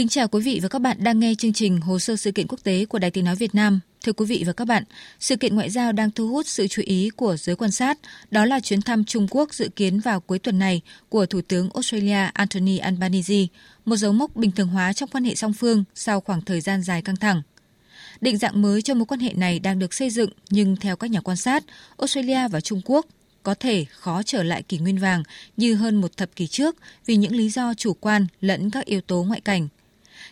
Kính chào quý vị và các bạn đang nghe chương trình Hồ sơ sự kiện quốc tế của Đài Tiếng Nói Việt Nam. Thưa quý vị và các bạn, sự kiện ngoại giao đang thu hút sự chú ý của giới quan sát, đó là chuyến thăm Trung Quốc dự kiến vào cuối tuần này của Thủ tướng Australia Anthony Albanese, một dấu mốc bình thường hóa trong quan hệ song phương sau khoảng thời gian dài căng thẳng. Định dạng mới cho mối quan hệ này đang được xây dựng, nhưng theo các nhà quan sát, Australia và Trung Quốc có thể khó trở lại kỷ nguyên vàng như hơn một thập kỷ trước vì những lý do chủ quan lẫn các yếu tố ngoại cảnh –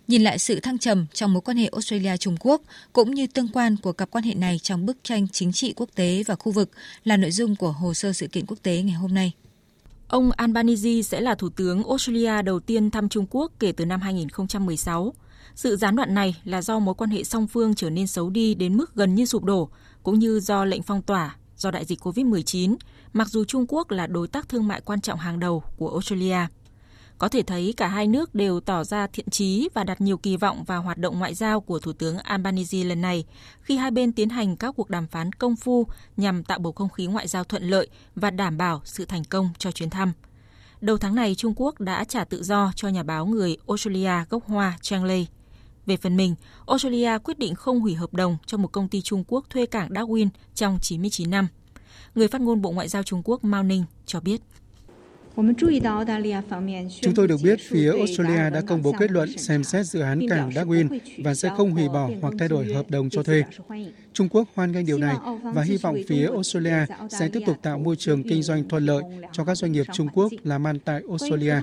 nhìn lại sự thăng trầm trong mối quan hệ Australia-Trung Quốc cũng như tương quan của cặp quan hệ này trong bức tranh chính trị quốc tế và khu vực là nội dung của hồ sơ sự kiện quốc tế ngày hôm nay. Ông Albanese sẽ là thủ tướng Australia đầu tiên thăm Trung Quốc kể từ năm 2016. Sự gián đoạn này là do mối quan hệ song phương trở nên xấu đi đến mức gần như sụp đổ, cũng như do lệnh phong tỏa do đại dịch COVID-19, mặc dù Trung Quốc là đối tác thương mại quan trọng hàng đầu của Australia. Có thể thấy cả hai nước đều tỏ ra thiện chí và đặt nhiều kỳ vọng vào hoạt động ngoại giao của Thủ tướng Albanese lần này khi hai bên tiến hành các cuộc đàm phán công phu nhằm tạo bầu không khí ngoại giao thuận lợi và đảm bảo sự thành công cho chuyến thăm. Đầu tháng này, Trung Quốc đã trả tự do cho nhà báo người Australia gốc Hoa Chang Lei. Về phần mình, Australia quyết định không hủy hợp đồng cho một công ty Trung Quốc thuê cảng Darwin trong 99 năm. Người phát ngôn Bộ Ngoại giao Trung Quốc Mao Ninh cho biết. Chúng tôi được biết phía Australia đã công bố kết luận xem xét dự án cảng Darwin và sẽ không hủy bỏ hoặc thay đổi hợp đồng cho thuê. Trung Quốc hoan nghênh điều này và hy vọng phía Australia sẽ tiếp tục tạo môi trường kinh doanh thuận lợi cho các doanh nghiệp Trung Quốc làm ăn tại Australia.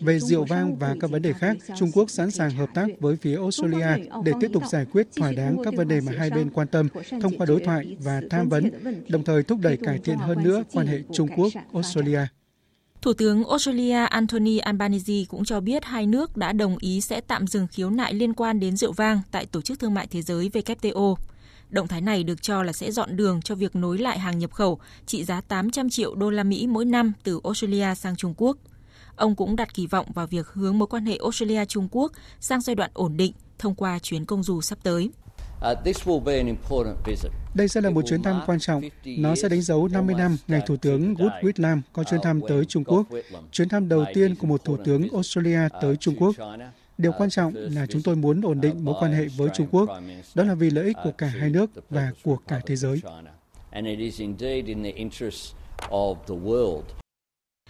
Về rượu vang và các vấn đề khác, Trung Quốc sẵn sàng hợp tác với phía Australia để tiếp tục giải quyết thỏa đáng các vấn đề mà hai bên quan tâm thông qua đối thoại và tham vấn, đồng thời thúc đẩy cải thiện hơn nữa quan hệ Trung Quốc-Australia. Thủ tướng Australia Anthony Albanese cũng cho biết hai nước đã đồng ý sẽ tạm dừng khiếu nại liên quan đến rượu vang tại Tổ chức Thương mại Thế giới WTO. Động thái này được cho là sẽ dọn đường cho việc nối lại hàng nhập khẩu trị giá 800 triệu đô la Mỹ mỗi năm từ Australia sang Trung Quốc. Ông cũng đặt kỳ vọng vào việc hướng mối quan hệ Australia-Trung Quốc sang giai đoạn ổn định thông qua chuyến công du sắp tới. Uh, đây sẽ là một chuyến thăm quan trọng. Nó sẽ đánh dấu 50 năm ngày Thủ tướng Goodwill Lam có chuyến thăm tới Trung Quốc, chuyến thăm đầu tiên của một Thủ tướng Australia tới Trung Quốc. Điều quan trọng là chúng tôi muốn ổn định mối quan hệ với Trung Quốc. Đó là vì lợi ích của cả hai nước và của cả thế giới.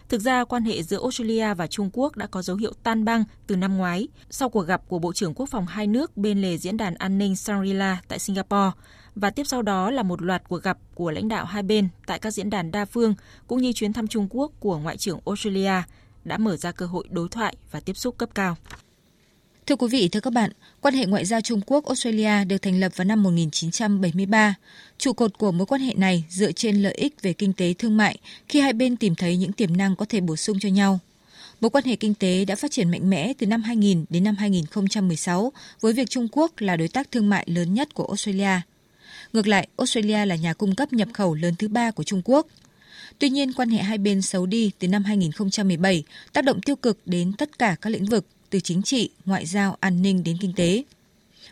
Thực ra, quan hệ giữa Australia và Trung Quốc đã có dấu hiệu tan băng từ năm ngoái sau cuộc gặp của Bộ trưởng Quốc phòng hai nước bên lề diễn đàn an ninh Shangri-La tại Singapore và tiếp sau đó là một loạt cuộc gặp của lãnh đạo hai bên tại các diễn đàn đa phương cũng như chuyến thăm Trung Quốc của Ngoại trưởng Australia đã mở ra cơ hội đối thoại và tiếp xúc cấp cao. Thưa quý vị, thưa các bạn, quan hệ ngoại giao Trung Quốc-Australia được thành lập vào năm 1973. Trụ cột của mối quan hệ này dựa trên lợi ích về kinh tế thương mại khi hai bên tìm thấy những tiềm năng có thể bổ sung cho nhau. Mối quan hệ kinh tế đã phát triển mạnh mẽ từ năm 2000 đến năm 2016 với việc Trung Quốc là đối tác thương mại lớn nhất của Australia. Ngược lại, Australia là nhà cung cấp nhập khẩu lớn thứ ba của Trung Quốc. Tuy nhiên, quan hệ hai bên xấu đi từ năm 2017, tác động tiêu cực đến tất cả các lĩnh vực từ chính trị, ngoại giao, an ninh đến kinh tế.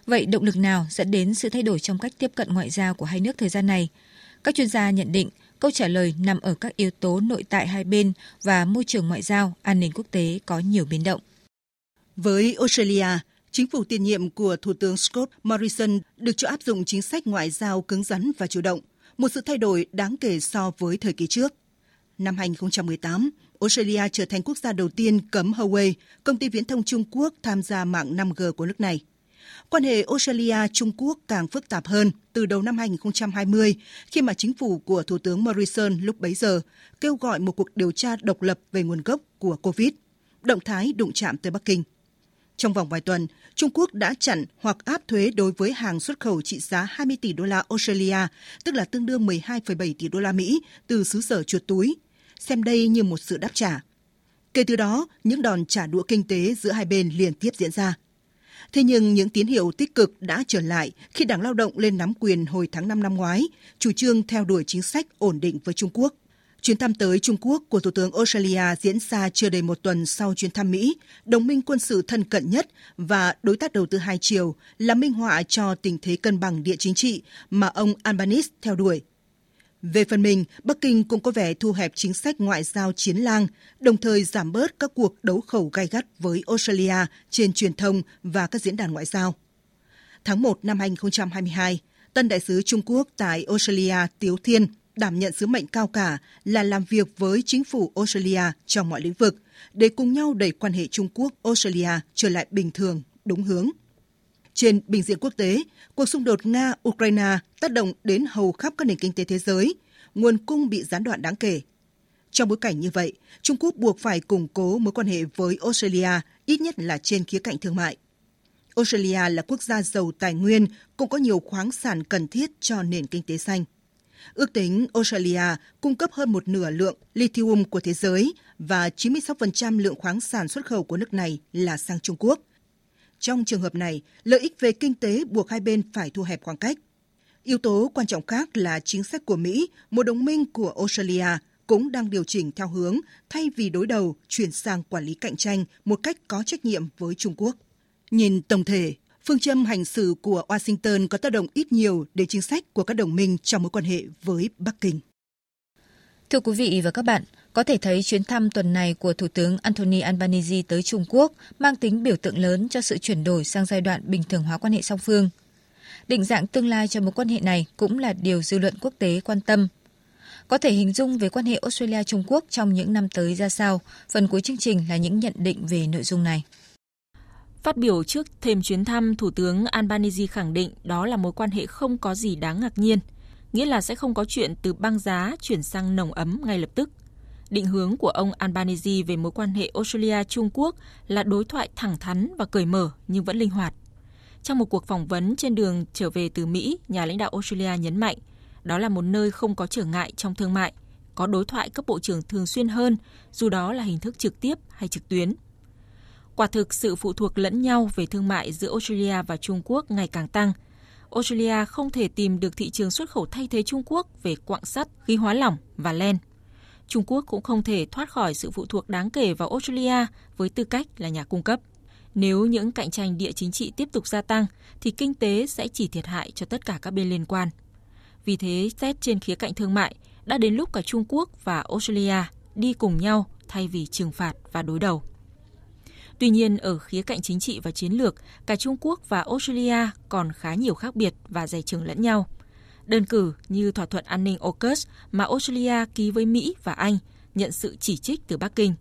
Vậy động lực nào dẫn đến sự thay đổi trong cách tiếp cận ngoại giao của hai nước thời gian này? Các chuyên gia nhận định câu trả lời nằm ở các yếu tố nội tại hai bên và môi trường ngoại giao, an ninh quốc tế có nhiều biến động. Với Australia, chính phủ tiền nhiệm của Thủ tướng Scott Morrison được cho áp dụng chính sách ngoại giao cứng rắn và chủ động, một sự thay đổi đáng kể so với thời kỳ trước. Năm 2018, Australia trở thành quốc gia đầu tiên cấm Huawei, công ty viễn thông Trung Quốc tham gia mạng 5G của nước này. Quan hệ Australia-Trung Quốc càng phức tạp hơn từ đầu năm 2020 khi mà chính phủ của Thủ tướng Morrison lúc bấy giờ kêu gọi một cuộc điều tra độc lập về nguồn gốc của COVID, động thái đụng chạm tới Bắc Kinh. Trong vòng vài tuần, Trung Quốc đã chặn hoặc áp thuế đối với hàng xuất khẩu trị giá 20 tỷ đô la Australia, tức là tương đương 12,7 tỷ đô la Mỹ từ xứ sở chuột túi xem đây như một sự đáp trả. Kể từ đó, những đòn trả đũa kinh tế giữa hai bên liên tiếp diễn ra. Thế nhưng những tín hiệu tích cực đã trở lại khi Đảng Lao động lên nắm quyền hồi tháng 5 năm ngoái, chủ trương theo đuổi chính sách ổn định với Trung Quốc. Chuyến thăm tới Trung Quốc của Thủ tướng Australia diễn ra chưa đầy một tuần sau chuyến thăm Mỹ, đồng minh quân sự thân cận nhất và đối tác đầu tư hai chiều là minh họa cho tình thế cân bằng địa chính trị mà ông Albanese theo đuổi. Về phần mình, Bắc Kinh cũng có vẻ thu hẹp chính sách ngoại giao chiến lang, đồng thời giảm bớt các cuộc đấu khẩu gai gắt với Australia trên truyền thông và các diễn đàn ngoại giao. Tháng 1 năm 2022, tân đại sứ Trung Quốc tại Australia Tiếu Thiên đảm nhận sứ mệnh cao cả là làm việc với chính phủ Australia trong mọi lĩnh vực để cùng nhau đẩy quan hệ Trung Quốc-Australia trở lại bình thường, đúng hướng. Trên bình diện quốc tế, cuộc xung đột Nga-Ukraine tác động đến hầu khắp các nền kinh tế thế giới, nguồn cung bị gián đoạn đáng kể. Trong bối cảnh như vậy, Trung Quốc buộc phải củng cố mối quan hệ với Australia, ít nhất là trên khía cạnh thương mại. Australia là quốc gia giàu tài nguyên, cũng có nhiều khoáng sản cần thiết cho nền kinh tế xanh. Ước tính Australia cung cấp hơn một nửa lượng lithium của thế giới và 96% lượng khoáng sản xuất khẩu của nước này là sang Trung Quốc. Trong trường hợp này, lợi ích về kinh tế buộc hai bên phải thu hẹp khoảng cách. Yếu tố quan trọng khác là chính sách của Mỹ, một đồng minh của Australia, cũng đang điều chỉnh theo hướng thay vì đối đầu chuyển sang quản lý cạnh tranh một cách có trách nhiệm với Trung Quốc. Nhìn tổng thể, phương châm hành xử của Washington có tác động ít nhiều đến chính sách của các đồng minh trong mối quan hệ với Bắc Kinh. Thưa quý vị và các bạn, có thể thấy chuyến thăm tuần này của Thủ tướng Anthony Albanese tới Trung Quốc mang tính biểu tượng lớn cho sự chuyển đổi sang giai đoạn bình thường hóa quan hệ song phương. Định dạng tương lai cho mối quan hệ này cũng là điều dư luận quốc tế quan tâm. Có thể hình dung về quan hệ Australia-Trung Quốc trong những năm tới ra sao? Phần cuối chương trình là những nhận định về nội dung này. Phát biểu trước thêm chuyến thăm, Thủ tướng Albanese khẳng định đó là mối quan hệ không có gì đáng ngạc nhiên, nghĩa là sẽ không có chuyện từ băng giá chuyển sang nồng ấm ngay lập tức. Định hướng của ông Albanese về mối quan hệ Australia-Trung Quốc là đối thoại thẳng thắn và cởi mở nhưng vẫn linh hoạt. Trong một cuộc phỏng vấn trên đường trở về từ Mỹ, nhà lãnh đạo Australia nhấn mạnh đó là một nơi không có trở ngại trong thương mại, có đối thoại cấp bộ trưởng thường xuyên hơn, dù đó là hình thức trực tiếp hay trực tuyến. Quả thực sự phụ thuộc lẫn nhau về thương mại giữa Australia và Trung Quốc ngày càng tăng. Australia không thể tìm được thị trường xuất khẩu thay thế Trung Quốc về quặng sắt, khí hóa lỏng và len. Trung Quốc cũng không thể thoát khỏi sự phụ thuộc đáng kể vào Australia với tư cách là nhà cung cấp. Nếu những cạnh tranh địa chính trị tiếp tục gia tăng thì kinh tế sẽ chỉ thiệt hại cho tất cả các bên liên quan. Vì thế, xét trên khía cạnh thương mại, đã đến lúc cả Trung Quốc và Australia đi cùng nhau thay vì trừng phạt và đối đầu. Tuy nhiên, ở khía cạnh chính trị và chiến lược, cả Trung Quốc và Australia còn khá nhiều khác biệt và dày chừng lẫn nhau. Đơn cử như thỏa thuận an ninh AUKUS mà Australia ký với Mỹ và Anh nhận sự chỉ trích từ Bắc Kinh.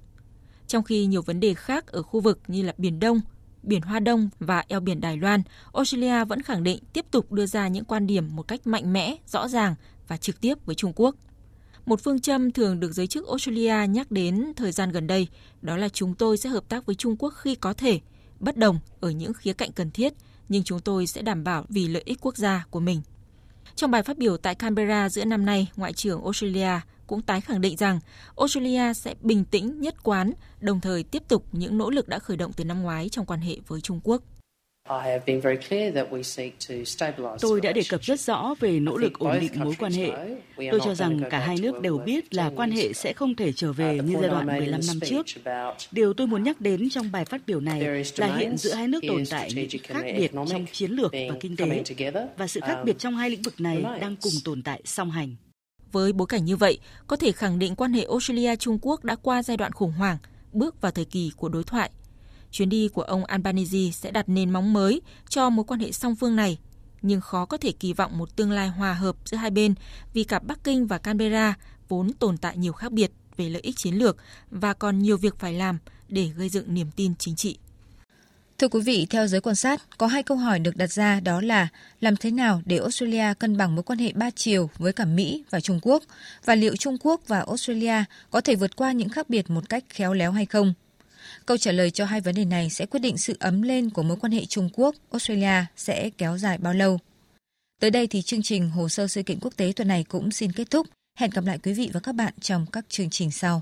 Trong khi nhiều vấn đề khác ở khu vực như là Biển Đông, Biển Hoa Đông và eo biển Đài Loan, Australia vẫn khẳng định tiếp tục đưa ra những quan điểm một cách mạnh mẽ, rõ ràng và trực tiếp với Trung Quốc. Một phương châm thường được giới chức Australia nhắc đến thời gian gần đây, đó là chúng tôi sẽ hợp tác với Trung Quốc khi có thể, bất đồng ở những khía cạnh cần thiết, nhưng chúng tôi sẽ đảm bảo vì lợi ích quốc gia của mình. Trong bài phát biểu tại Canberra giữa năm nay, Ngoại trưởng Australia cũng tái khẳng định rằng Australia sẽ bình tĩnh, nhất quán, đồng thời tiếp tục những nỗ lực đã khởi động từ năm ngoái trong quan hệ với Trung Quốc. Tôi đã đề cập rất rõ về nỗ lực ổn định mối quan hệ. Tôi cho rằng cả hai nước đều biết là quan hệ sẽ không thể trở về như giai đoạn 15 năm trước. Điều tôi muốn nhắc đến trong bài phát biểu này là hiện giữa hai nước tồn tại những khác biệt trong chiến lược và kinh tế, và sự khác biệt trong hai lĩnh vực này đang cùng tồn tại song hành. Với bối cảnh như vậy, có thể khẳng định quan hệ Australia-Trung Quốc đã qua giai đoạn khủng hoảng, bước vào thời kỳ của đối thoại – Chuyến đi của ông Albanese sẽ đặt nền móng mới cho mối quan hệ song phương này, nhưng khó có thể kỳ vọng một tương lai hòa hợp giữa hai bên vì cả Bắc Kinh và Canberra vốn tồn tại nhiều khác biệt về lợi ích chiến lược và còn nhiều việc phải làm để gây dựng niềm tin chính trị. Thưa quý vị, theo giới quan sát, có hai câu hỏi được đặt ra đó là làm thế nào để Australia cân bằng mối quan hệ ba chiều với cả Mỹ và Trung Quốc và liệu Trung Quốc và Australia có thể vượt qua những khác biệt một cách khéo léo hay không? Câu trả lời cho hai vấn đề này sẽ quyết định sự ấm lên của mối quan hệ Trung Quốc-Australia sẽ kéo dài bao lâu. Tới đây thì chương trình Hồ sơ sự kiện quốc tế tuần này cũng xin kết thúc. Hẹn gặp lại quý vị và các bạn trong các chương trình sau.